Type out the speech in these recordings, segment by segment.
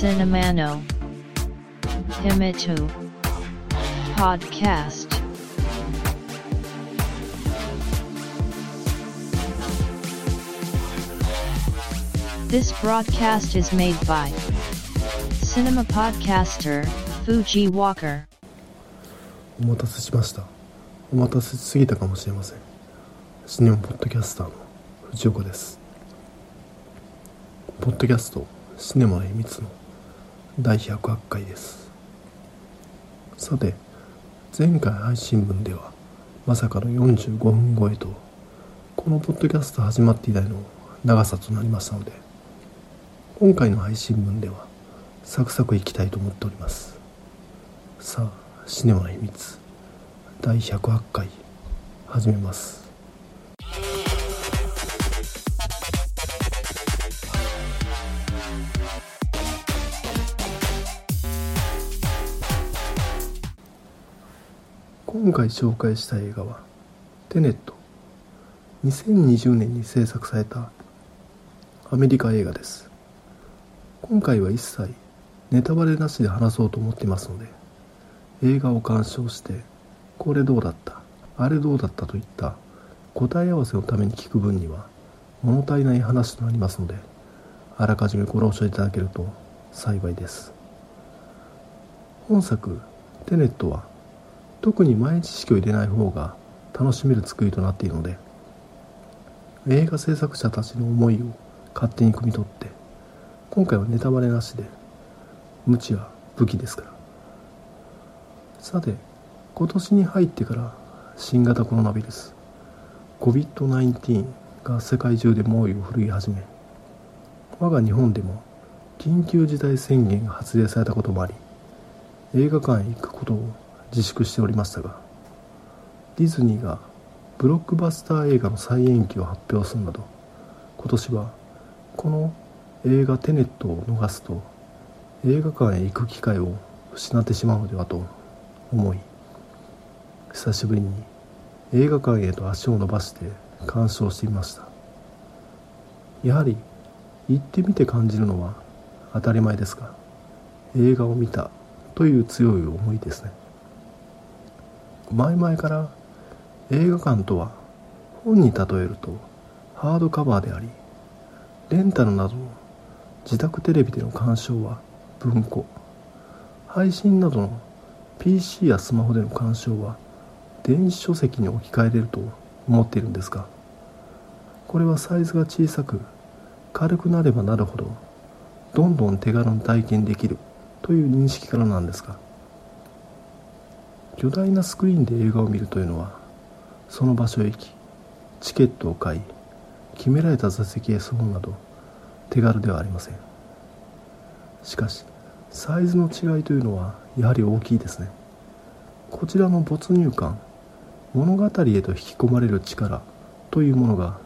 Cinemano Himitu Podcast This broadcast is made by Cinema Podcaster Fuji Walker お待たせしましたお待たせしすぎたかもしれませんシネマポッドキャスターの藤岡ですポッドキャストシネマの秘密の第108回です。さて前回配信分ではまさかの45分超えとこのポッドキャスト始まって以来の長さとなりましたので今回の配信分ではサクサクいきたいと思っております。さあシネマの秘密。第108回始めます。今回紹介した映画は「テネット」2020年に制作されたアメリカ映画です。今回は一切ネタバレなしで話そうと思っていますので映画を鑑賞してこれどうだったあれどうだったといった答え合わせのために聞く分には物足りない話となりますのであらかじめご了承いただけると幸いです。本作「テネット」は特に前知識を入れない方が楽しめる作りとなっているので映画制作者たちの思いを勝手に汲み取って今回はネタバレなしで無知は武器ですから。さて今年に入ってから新型コロナウイルス COVID-19 が世界中で猛威を振るい始め我が日本でも緊急事態宣言が発令されたこともあり映画館へ行くことを自粛しておりましたがディズニーがブロックバスター映画の再延期を発表するなど今年はこの映画テネットを逃すと映画館へ行く機会を失ってしまうのではと思い久しぶりに映画館へと足を伸ばして鑑賞していました。やはり行ってみて感じるのは当たり前ですが映画を見たという強い思いですね。前々から映画館とは本に例えるとハードカバーでありレンタルなど自宅テレビでの鑑賞は文庫。配信などの PC やスマホでの鑑賞は電子書籍に置き換えれると思っているんですがこれはサイズが小さく軽くなればなるほどどんどん手軽に体験できるという認識からなんですが巨大なスクリーンで映画を見るというのはその場所へ行きチケットを買い決められた座席へ座るなど手軽ではありません。しかしサイズの違いというのはやはり大きいですね。こちらの没入感物語へと引き込まれる力というものが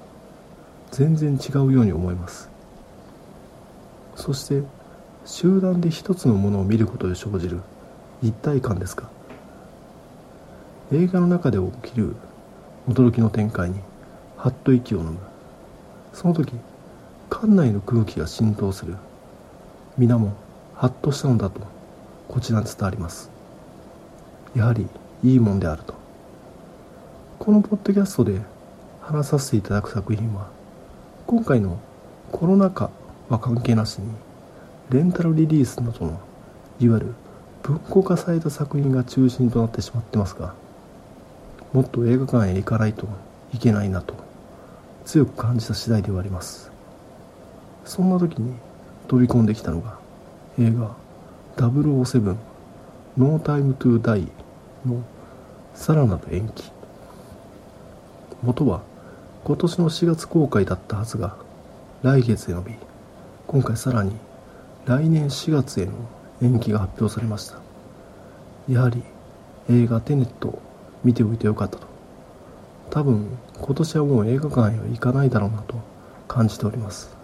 全然違うように思います。そして集団で一つのものを見ることで生じる一体感ですか映画の中で起きる驚きの展開にはっと息を飲む。その時館内の空気が浸透する。皆もハッとしたのだとこちらに伝わります。やはりいいもんであると。このポッドキャストで話させていただく作品は今回のコロナ禍は関係なしにレンタルリリースなどのいわゆる文庫化された作品が中心となってしまってますがもっと映画館へ行かないといけないなと強く感じた次第ではあります。そんな時に飛び込んできたのが映画007ノータイムトゥーダイのさらなる延期。元は今年の4月公開だったはずが来月へ伸び今回さらに来年4月への延期が発表されました。やはり映画テネット見ておいてよかったと。多分今年はもう映画館へは行かないだろうなと感じております。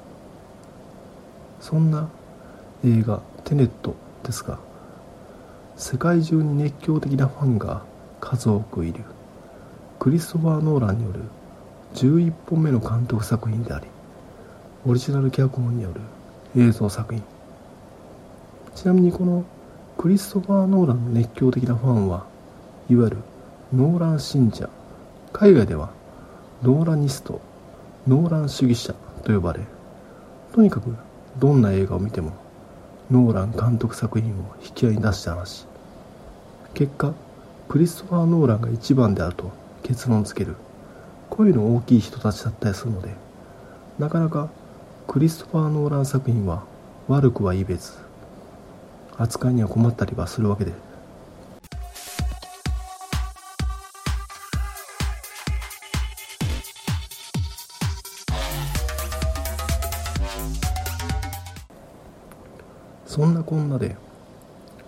そんな映画テネットですが世界中に熱狂的なファンが数多くいるクリストファー・ノーランによる11本目の監督作品でありオリジナル脚本による映像作品。ちなみにこのクリストファー・ノーランの熱狂的なファンはいわゆるノーラン信者。海外ではノーラニストノーラン主義者と呼ばれとにかくどんな映画を見てもノーラン監督作品を引き合いに出して話結果クリストファー・ノーランが一番であると結論付ける。声の大きい人たちだったりするのでなかなかクリストファー・ノーラン作品は悪くは言い別。扱いには困ったりはするわけで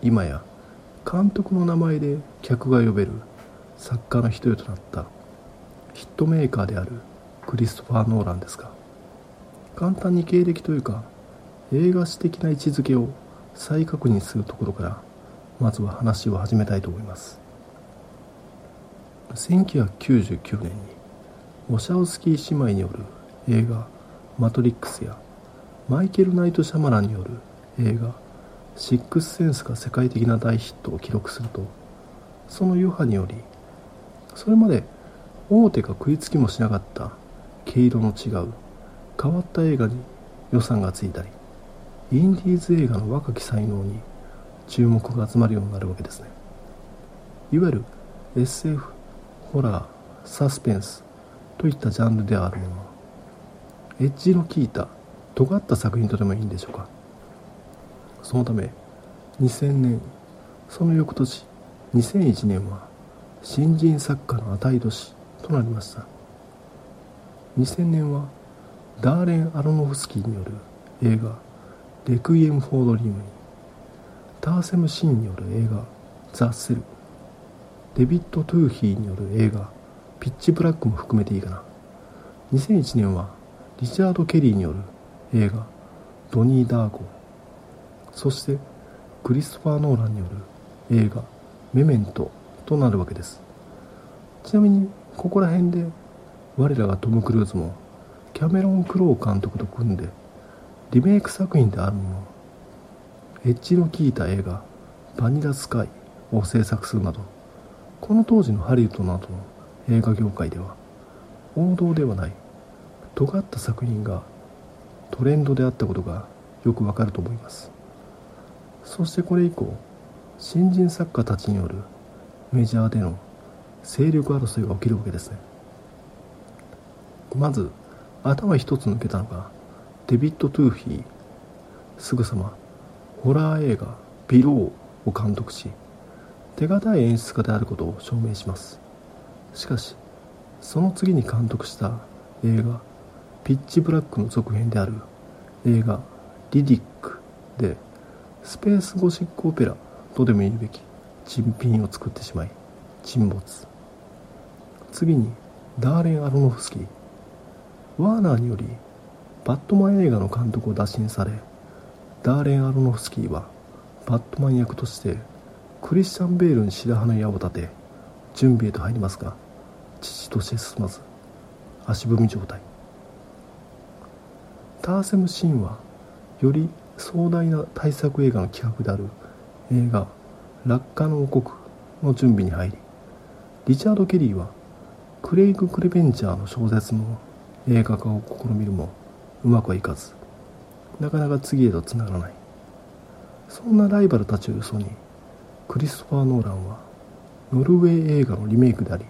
今や監督の名前で客が呼べる作家の一人となったヒットメーカーであるクリストファー・ノーランですが簡単に経歴というか映画史的な位置づけを再確認するところからまずは話を始めたいと思います。1999年にウォシャウスキー姉妹による映画「マトリックス」やマイケル・ナイト・シャマランによる映画「シックス・センス」が世界的な大ヒットを記録するとその余波によりそれまで大手が食いつきもしなかった毛色の違う変わった映画に予算がついたりインディーズ映画の若き才能に注目が集まるようになるわけですね。いわゆる SF ホラーサスペンスといったジャンルであるものエッジの効いた尖った作品とでもいいんでしょうか。そのため2000年その翌年2001年は新人作家の値年となりました。2000年はダーレン・アロノフスキーによる映画「レクイエム・フォードリーム」にターセム・シンによる映画「ザ・セル」デビッド・トゥーヒーによる映画「ピッチ・ブラック」も含めていいかな。2001年はリチャード・ケリーによる映画「ドニー・ダーコ」そしてクリストファー・ノーランによる映画「メメント」となるわけです。ちなみにここら辺で我らがトム・クルーズもキャメロン・クロウ監督と組んでリメイク作品であるものエッジの効いた映画「バニラ・スカイ」を制作するなどこの当時のハリウッドなどの映画業界では王道ではない尖った作品がトレンドであったことがよくわかると思います。そしてこれ以降新人作家たちによるメジャーでの勢力争いが起きるわけですね。まず頭一つ抜けたのがデビッド・トゥーフィーすぐさまホラー映画「ビロー」を監督し手堅い演出家であることを証明します。しかしその次に監督した映画「ピッチ・ブラック」の続編である映画「リディック」でスペースゴシックオペラ。とでも言うべき珍品を作ってしまい沈没。次にダーレン・アロノフスキー。ワーナーによりバットマン映画の監督を打診されダーレン・アロノフスキーはバットマン役としてクリスチャン・ベールに白羽の矢を立て準備へと入りますが父として進まず足踏み状態。ターセム・シンはより壮大な大作映画の企画である映画「落下の王国」の準備に入りリチャード・ケリーはクレイグ・クレベンチャーの小説の映画化を試みるもうまくはいかずなかなか次へとつながらない。そんなライバルたちをよそにクリストファー・ノーランはノルウェー映画のリメイクであり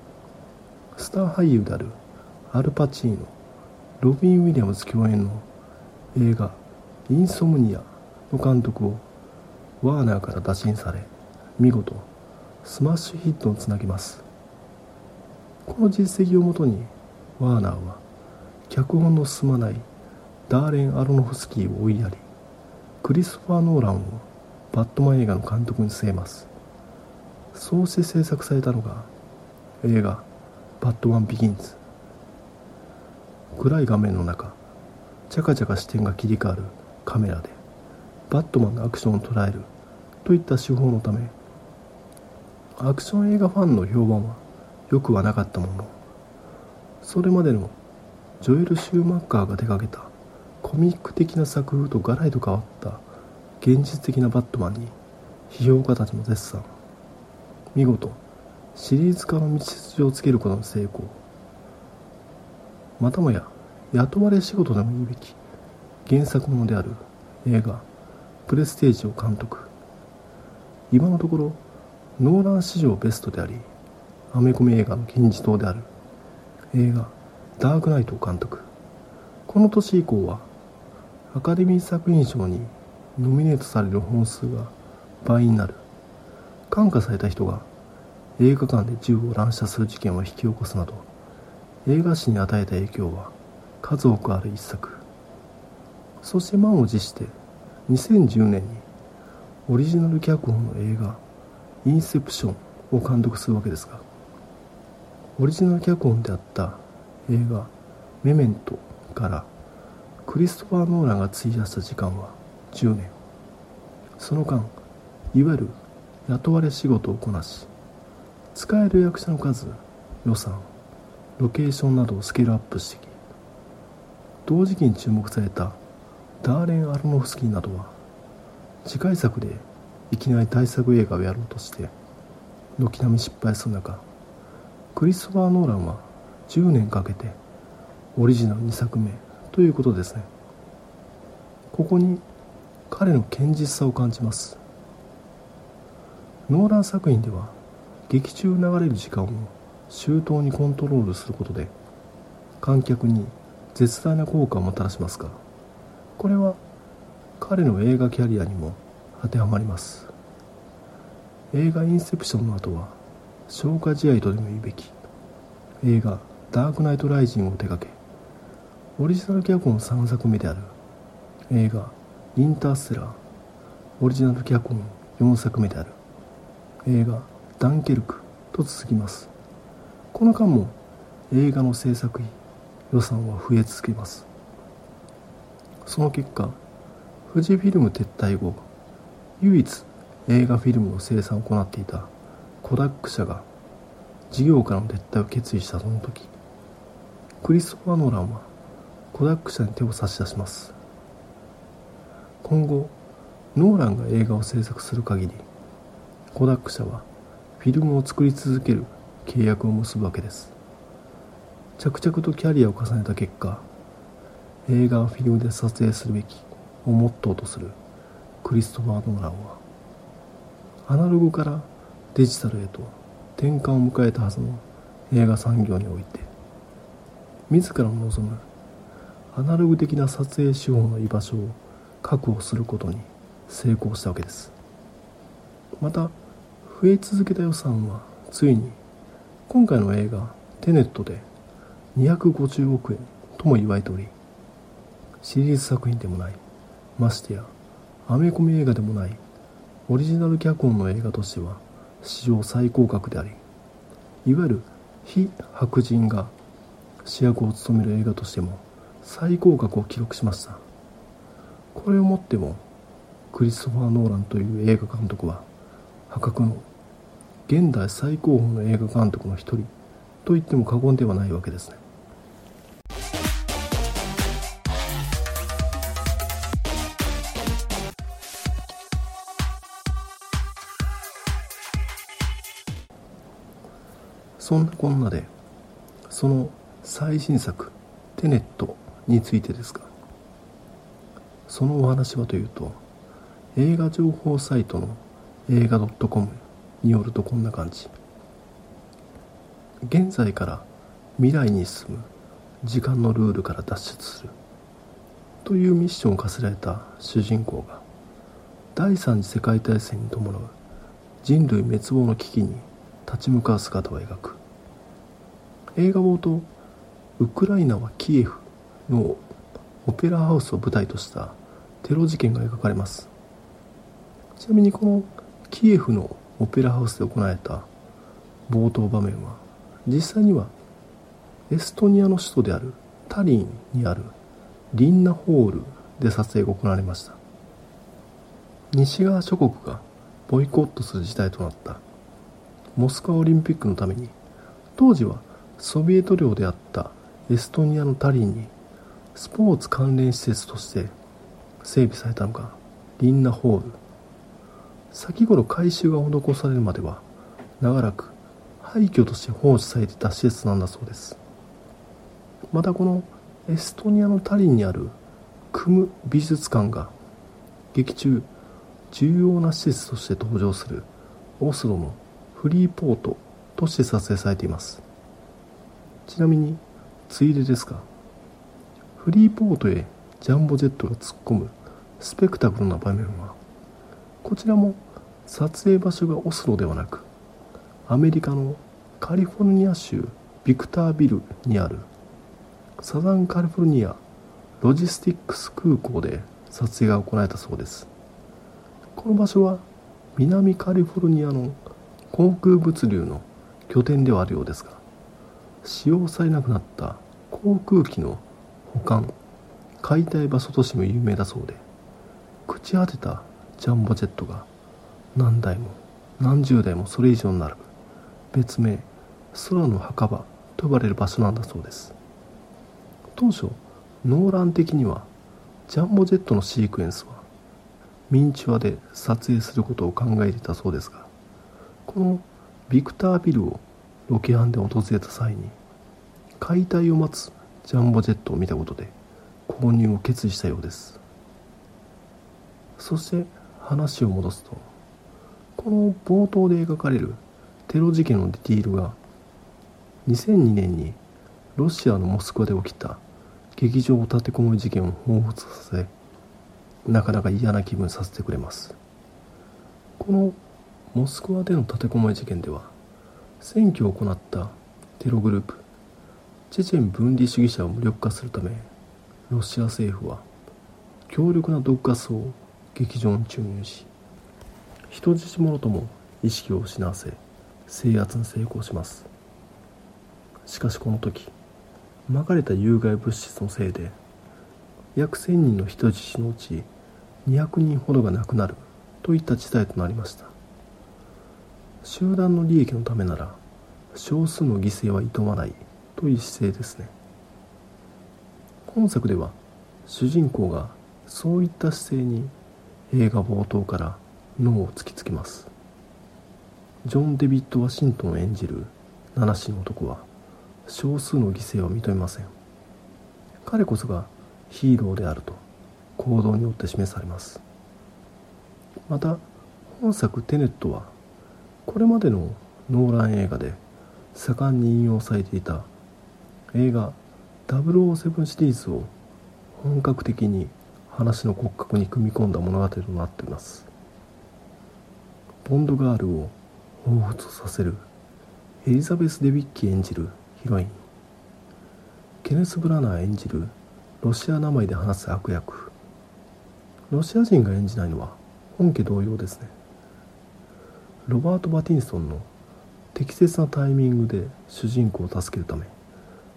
スター俳優であるアルパチーノロビン・ウィリアムズ共演の映画「インソムニア」の監督をワーナーから打診され見事スマッシュヒットをつなぎます。この実績をもとにワーナーは脚本の進まないダーレン・アロノフスキーを追いやりクリストファー・ノーランをバットマン映画の監督に据えます。そうして制作されたのが映画「バットマン・ビギンズ」暗い画面の中チャカチャカ視点が切り替わるカメラでバットマンのアクションを捉えるといった手法のためアクション映画ファンの評判は良くはなかったもの。それまでのジョエル・シューマッカーが手掛けたコミック的な作風とガラリと変わった現実的なバットマンに批評家たちも絶賛。見事シリーズ化の道筋をつけることに成功。またもや雇われ仕事でも言うべき原作ものである映画「プレステージ」を監督。今のところノーラン史上ベストでありアメコミ映画の金字塔である映画「ダークナイト」を監督。この年以降はアカデミー作品賞にノミネートされる本数が倍になる。感化された人が映画館で銃を乱射する事件を引き起こすなど映画史に与えた影響は数多くある一作。そして満を持して2010年にオリジナル脚本の映画「インセプション」を監督するわけですがオリジナル脚本であった映画「メメント」からクリストファー・ノーランが費やした時間は10年。その間いわゆる雇われ仕事をこなし使える役者の数予算ロケーションなどをスケールアップしてき同時期に注目されたダーレン・アロノフスキーなどは次回作でいきなり大作映画をやろうとして軒並み失敗する中クリストファー・ノーランは10年かけてオリジナル2作目ということですね。ここに彼の堅実さを感じます。ノーラン作品では劇中流れる時間を周到にコントロールすることで観客に絶大な効果をもたらしますがこれは彼の映画キャリアにも当てはまります。映画「インセプション」の後は消化試合とでも言うべき映画「ダークナイト・ライジン」を手掛けオリジナル脚本3作目である映画「インターステラー」オリジナル脚本4作目である映画「ダンケルク」と続きます。この間も映画の制作費予算は増え続けます。その結果富士フィルム撤退後唯一映画フィルムの生産を行っていたコダック社が事業からの撤退を決意したその時クリストファー・ノーランはコダック社に手を差し出します。今後ノーランが映画を制作する限りコダック社はフィルムを作り続ける契約を結ぶわけです。着々とキャリアを重ねた結果映画をフィルムで撮影するべきをモットーとするクリストファー・ノーランはアナログからデジタルへと転換を迎えたはずの映画産業において自らの望むアナログ的な撮影手法の居場所を確保することに成功したわけです。また増え続けた予算はついに今回の映画「テネット」で250億円とも言われておりシリーズ作品でもない。ましてやアメコミ映画でもない。オリジナル脚本の映画としては史上最高額でありいわゆる非白人が主役を務める映画としても最高額を記録しました。これをもってもクリストファー・ノーランという映画監督は破格の現代最高峰の映画監督の一人と言っても過言ではないわけですね。そんなこんなでその最新作「テネット」についてですがそのお話はというと映画情報サイトの映画 .com によるとこんな感じ。現在から未来に進む時間のルールから脱出するというミッションを課せられた主人公が第三次世界大戦に伴う人類滅亡の危機に立ち向かう姿を描く。映画冒頭ウクライナはキエフのオペラハウスを舞台としたテロ事件が描かれます。ちなみにこのキエフのオペラハウスで行われた冒頭場面は実際にはエストニアの首都であるタリンにあるリンナホールで撮影が行われました。西側諸国がボイコットする事態となったモスクワオリンピックのために当時はソビエト領であったエストニアのタリンにスポーツ関連施設として整備されたのがリンナホール。先頃改修が施されるまでは長らく廃墟として放置されていた施設なんだそうです。またこのエストニアのタリンにあるクム美術館が劇中重要な施設として登場するオスロのフリーポートとして撮影されています。ちなみについでですがフリーポートへジャンボジェットが突っ込むスペクタクルな場面はこちらも撮影場所がオスロではなくアメリカのカリフォルニア州ビクタービルにあるサザンカリフォルニアロジスティックス空港で撮影が行われたそうです。この場所は南カリフォルニアの航空物流の拠点ではあるようですが使用されなくなった航空機の保管解体場所としても有名だそうで朽ち果てたジャンボジェットが何台も何十台もそれ以上になる。別名空の墓場と呼ばれる場所なんだそうです。当初ノーラン的にはジャンボジェットのシークエンスはミニチュアで撮影することを考えていたそうですがこのビクタービルをロケハンで訪れた際に解体を待つジャンボジェットを見たことで購入を決意したようです。そして話を戻すとこの冒頭で描かれるテロ事件のディティールが2002年にロシアのモスクワで起きた劇場立てこもり事件を彷彿させなかなか嫌な気分させてくれます。このモスクワでの立てこもり事件では選挙を行ったテログループチェチェン分離主義者を無力化するためロシア政府は強力な毒ガスを劇場に注入し人質者とも意識を失わせ制圧に成功します。しかしこの時まかれた有害物質のせいで約1000人の人質のうち200人ほどが亡くなるといった事態となりました。集団の利益のためなら少数の犠牲はいとまないという姿勢ですね。本作では主人公がそういった姿勢に映画冒頭から脳を突きつけます。ジョン・デビッド・ワシントンを演じる七死の男は少数の犠牲を認めません。彼こそがヒーローであると行動によって示されます。また本作「テネット」はこれまでのノーラン映画で盛んに引用されていた映画007シリーズを本格的に話の骨格に組み込んだ物語となっています。ボンドガールを彷彿とさせるエリザベス・デビッキ演じるヒロイン。ケネス・ブラナー演じるロシア名前で話す悪役。ロシア人が演じないのは本家同様ですね。ロバート・バティンソンの適切なタイミングで主人公を助けるため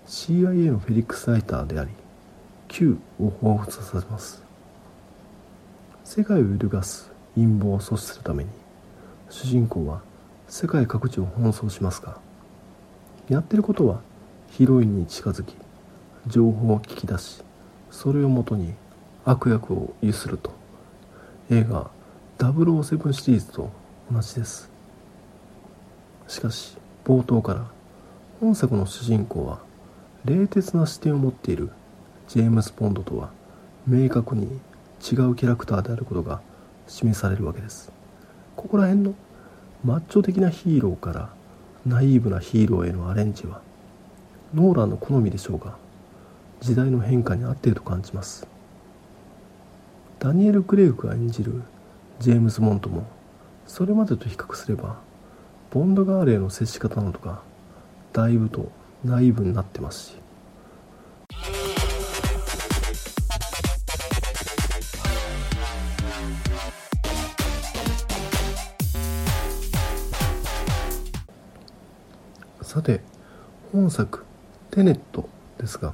CIA のフェリックス・ライターであり Q を彷彿させます。世界を揺るがす陰謀を阻止するために主人公は世界各地を奔走しますがやってることはヒロインに近づき情報を聞き出しそれをもとに悪役を有すると。映画007シリーズと同じです。しかし冒頭から本作の主人公は冷徹な視点を持っているジェームズ・ポンドとは明確に違うキャラクターであることが示されるわけです。ここら辺のマッチョ的なヒーローからナイーブなヒーローへのアレンジはノーランの好みでしょうが時代の変化に合っていると感じます。ダニエル・クレイグが演じるジェームズ・モントもそれまでと比較すればボンドガールへの接し方などがだいぶとナイーブになってますし。さて本作「テネット」ですが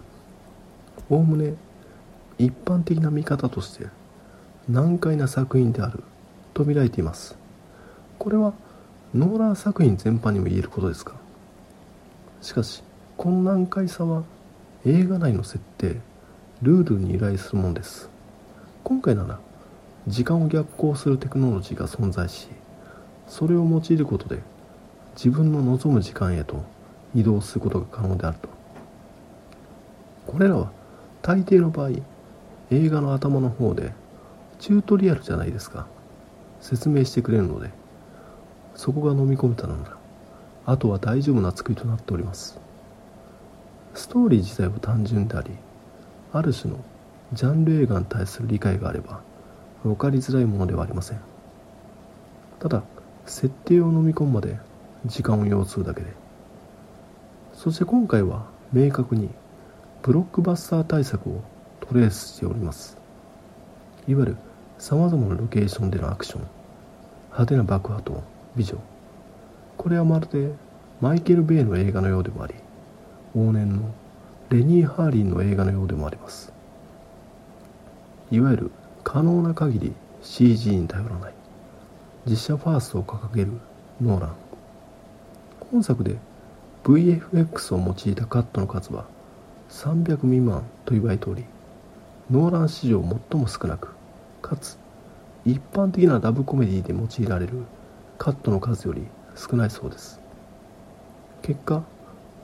おおむね一般的な見方として難解な作品であると見られています。これはノーラン作品全般にも言えることですか？しかしこの難解さは映画内の設定ルールに依頼するものです。今回なら時間を逆行するテクノロジーが存在しそれを用いることで自分の望む時間へと移動することが可能であると。これらは大抵の場合映画の頭の方でチュートリアルじゃないですか。説明してくれるのでそこが飲み込めたならあとは大丈夫な作りとなっております。ストーリー自体は単純でありある種のジャンル映画に対する理解があれば分かりづらいものではありません。ただ設定を飲み込むまで時間を要するだけで。そして今回は明確にブロックバスター対策をトレースしております。いわゆる様々なロケーションでのアクション。派手な爆破と美女。これはまるでマイケル・ベイの映画のようでもあり往年のレニー・ハーリンの映画のようでもあります。いわゆる可能な限り CG に頼らない。実写ファーストを掲げるノーラン。本作で VFX を用いたカットの数は300未満と言われておりノーラン史上最も少なくかつ一般的なラブコメディで用いられるカットの数より少ないそうです。結果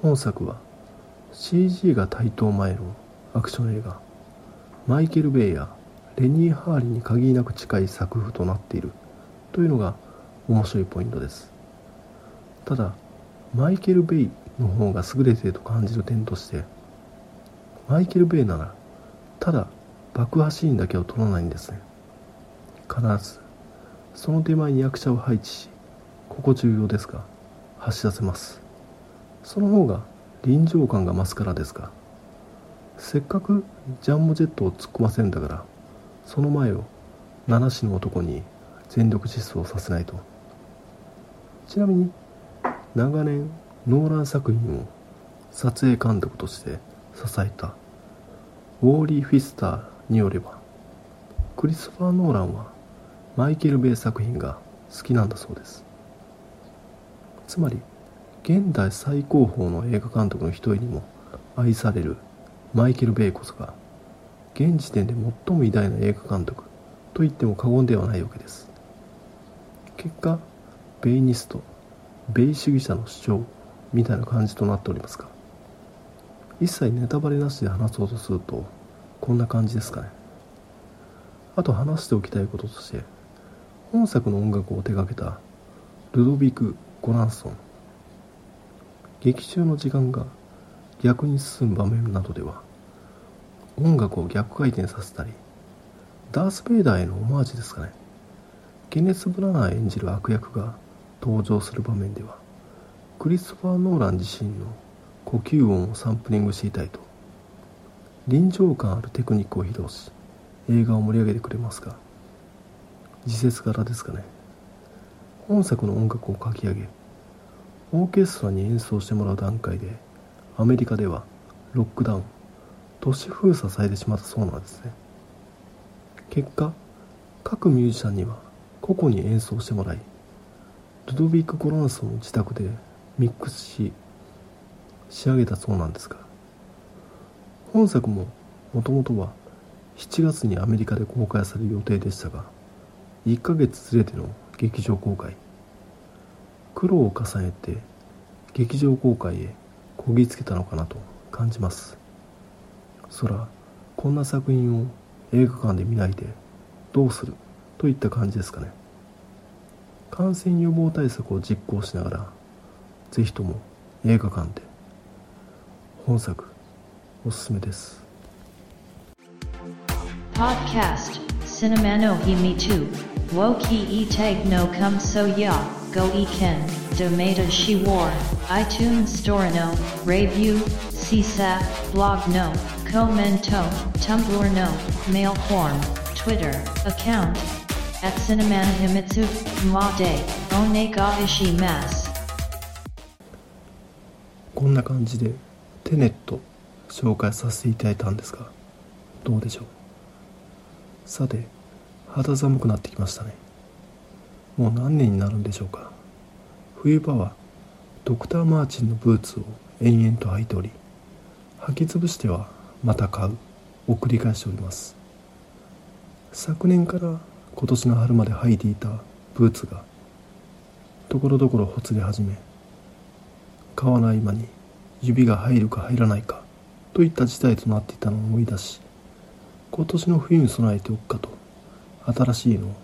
本作は CG が台頭前のアクション映画マイケル・ベイやレニー・ハーリーに限りなく近い作風となっているというのが面白いポイントです。ただマイケル・ベイの方が優れていると感じる点としてマイケル・ベイならただ爆破シーンだけを撮らないんですね。必ずその手前に役者を配置しここ重要ですが走らせます。その方が臨場感が増すからですがせっかくジャンボジェットを突っ込ませるんだからその前を七死の男に全力疾走させないと。ちなみに長年ノーラン作品を撮影監督として支えたウォーリー・フィスターによればクリスファー・ノーランはマイケル・ベイ作品が好きなんだそうです。つまり現代最高峰の映画監督の一人にも愛されるマイケル・ベイこそが現時点で最も偉大な映画監督と言っても過言ではないわけです。結果ベイニストベイ主義者の主張みたいな感じとなっておりますが一切ネタバレなしで話そうとするとこんな感じですかね。あと話しておきたいこととして本作の音楽を手掛けたルドビク・ゴランソン。劇中の時間が逆に進む場面などでは音楽を逆回転させたりダース・ベイダーへのオマージュですかね。ケネス・ブラナー演じる悪役が登場する場面ではクリストファー・ノーラン自身の呼吸音をサンプリングしていたいと臨場感あるテクニックを披露し映画を盛り上げてくれますが時節柄ですかね。本作の音楽を書き上げオーケストラに演奏してもらう段階でアメリカではロックダウン都市封鎖されてしまったそうなんですね。結果各ミュージシャンには個々に演奏してもらいルドビック・ゴランソンの自宅でミックスし仕上げたそうなんですが本作ももともとは7月にアメリカで公開される予定でしたが1ヶ月ずれての劇場公開。苦労を重ねて劇場公開へこぎつけたのかなと感じます。そらこんな作品を映画館で見ないでどうする？といった感じですかね。感染予防対策を実行しながらぜひとも映画館で本作おすすめです。Podcast Cinema no Himi 2 Woki e tag no come so ya Go e ken Domata shi war iTunes Store no Review CSAP Blog no Commento Tumblr no Mail form Twitter account at Cinemana Himitsu Ma de One ga ishimasu こんな感じでテネット紹介させていただいたんですがどうでしょうさて 肌寒くなってきましたね。もう何年になるんでしょうか。冬場はドクター・マーチンのブーツを延々と履いており履き潰してはまた買うを繰り返しております。昨年から今年の春まで履いていたブーツがところどころほつれ始め川の合間に指が入るか入らないかといった事態となっていたのを思い出し今年の冬に備えておくかと新しいのを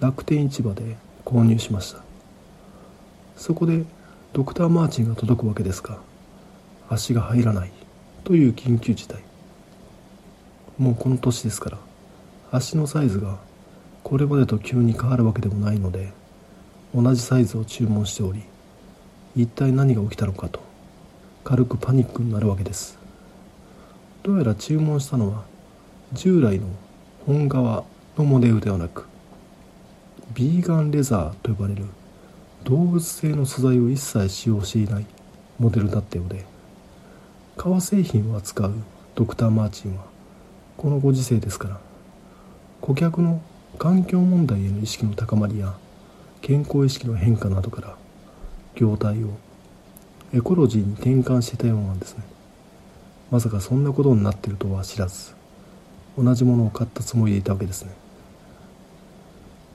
楽天市場で購入しました。そこでドクターマーチンが届くわけですが足が入らないという緊急事態。もうこの年ですから足のサイズがこれまでと急に変わるわけでもないので同じサイズを注文しており一体何が起きたのかと軽くパニックになるわけです。どうやら注文したのは従来の本革のモデルではなくビーガンレザーと呼ばれる動物性の素材を一切使用していないモデルだったようで革製品を扱うドクター・マーチンはこのご時世ですから顧客の環境問題への意識の高まりや健康意識の変化などから業態をエコロジーに転換していたようなんですね。まさかそんなことになってるとは知らず同じものを買ったつもりでいたわけですね。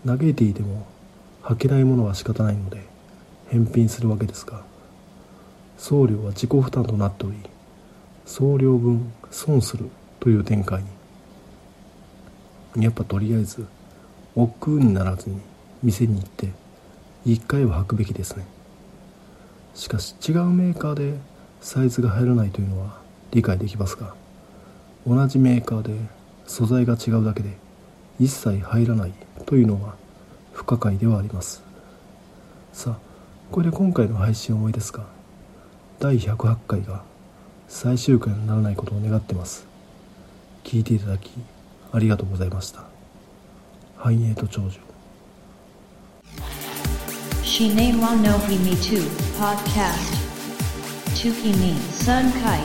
嘆いていても履けないものは仕方ないので返品するわけですが送料は自己負担となっており送料分損するという展開に。やっぱとりあえず億劫にならずに店に行って一回は履くべきですね。しかし違うメーカーでサイズが入らないというのは理解できますが同じメーカーで素材が違うだけで一切入らないというのは不可解ではありますさあこれで今回の配信を思いですが第108回が最終回にならないことを願ってます聞いていただきありがとうございました繁栄と長寿 Shine wa no himi tu podcast. Tukimi sun kite.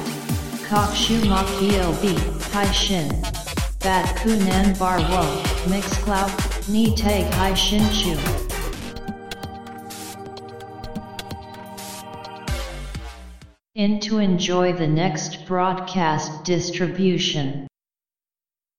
Kok shu mok bob hai shin. Bat kunan bar wo mix cloud ni tag hai shin chu. In to enjoy the next broadcast distribution.